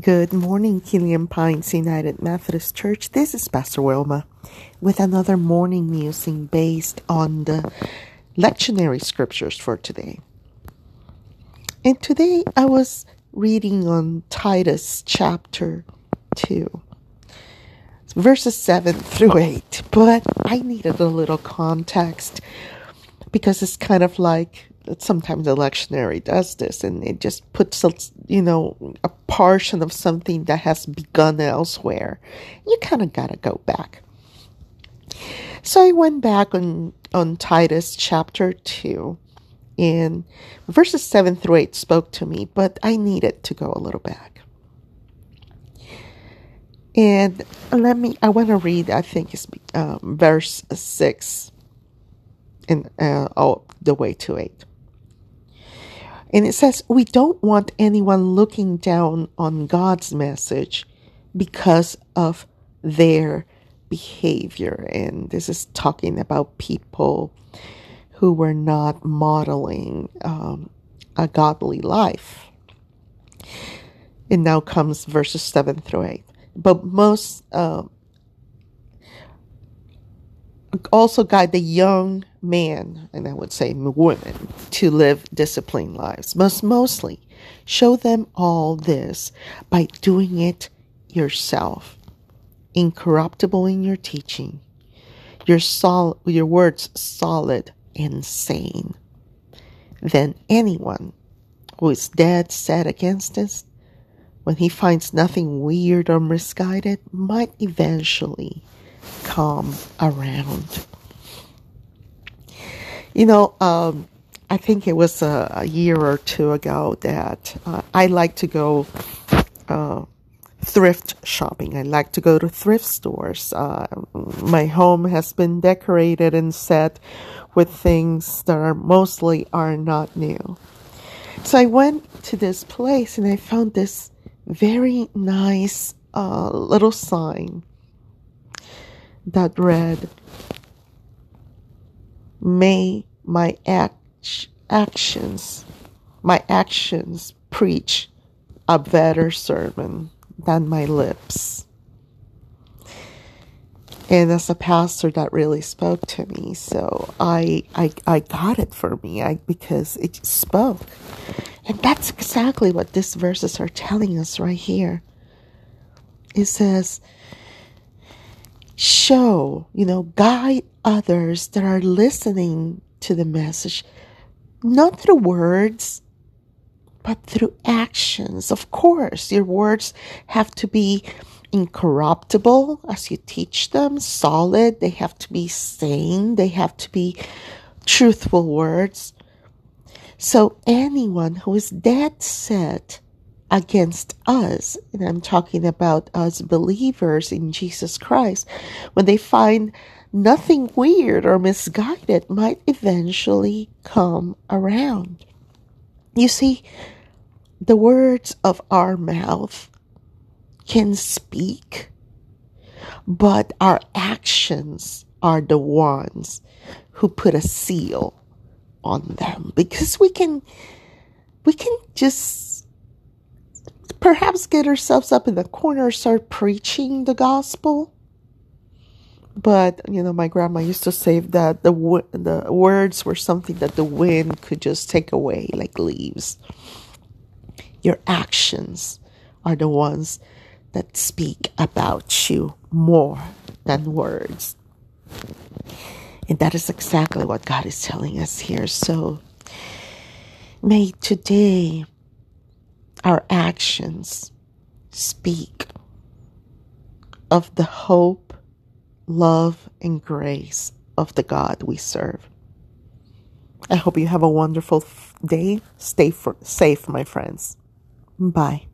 Good morning, Killian Pines United Methodist Church. This is Pastor Wilma with another morning musing based on the lectionary scriptures for today. And today I was reading on Titus chapter 2, verses 7 through 8, but I needed a little context because it's kind of like sometimes the lectionary does this and it just puts you know a portion of something that has begun elsewhere. You kind of got to go back. So i went back on on titus chapter 2 and verses 7 through 8 spoke to me but i needed to go a little back. And let me i want to read i think it's um, verse 6 and uh, all the way to 8 and it says, we don't want anyone looking down on God's message because of their behavior. And this is talking about people who were not modeling um, a godly life. And now comes verses 7 through 8. But most uh, also guide the young man, and I would say women, to live disciplined lives. Most mostly, show them all this by doing it yourself, incorruptible in your teaching, your sol- your words solid and sane. Then anyone who is dead set against us, when he finds nothing weird or misguided, might eventually come around. You know, um, I think it was a, a, year or two ago that uh, I like to go uh, thrift shopping. I like to go to thrift stores. Uh, my home has been decorated and set with things that are mostly are not new. So I went to this place and I found this very nice uh, little sign that read, May my act- actions, my actions preach a better sermon than my lips. And as a pastor, that really spoke to me. So I, I, I got it for me I, because it spoke. And that's exactly what these verses are telling us right here. It says, show, you know, guide others that are listening to the message, not through words, but through actions. Of course, your words have to be incorruptible as you teach them, solid, they have to be sane, they have to be truthful words. So anyone who is dead set against us, and I'm talking about us believers in Jesus Christ, when they find nothing weird or misguided might eventually come around. You see, the words of our mouth can speak, but our actions are the ones who put a seal on them because we can we can just perhaps get ourselves up in the corner start preaching the gospel but you know, my grandma used to say that the the words were something that the wind could just take away, like leaves. Your actions are the ones that speak about you more than words. And that is exactly what God is telling us here. So may today our actions speak of the hope love, and grace of the God we serve. I hope you have a wonderful day. Stay for, safe, my friends. Bye.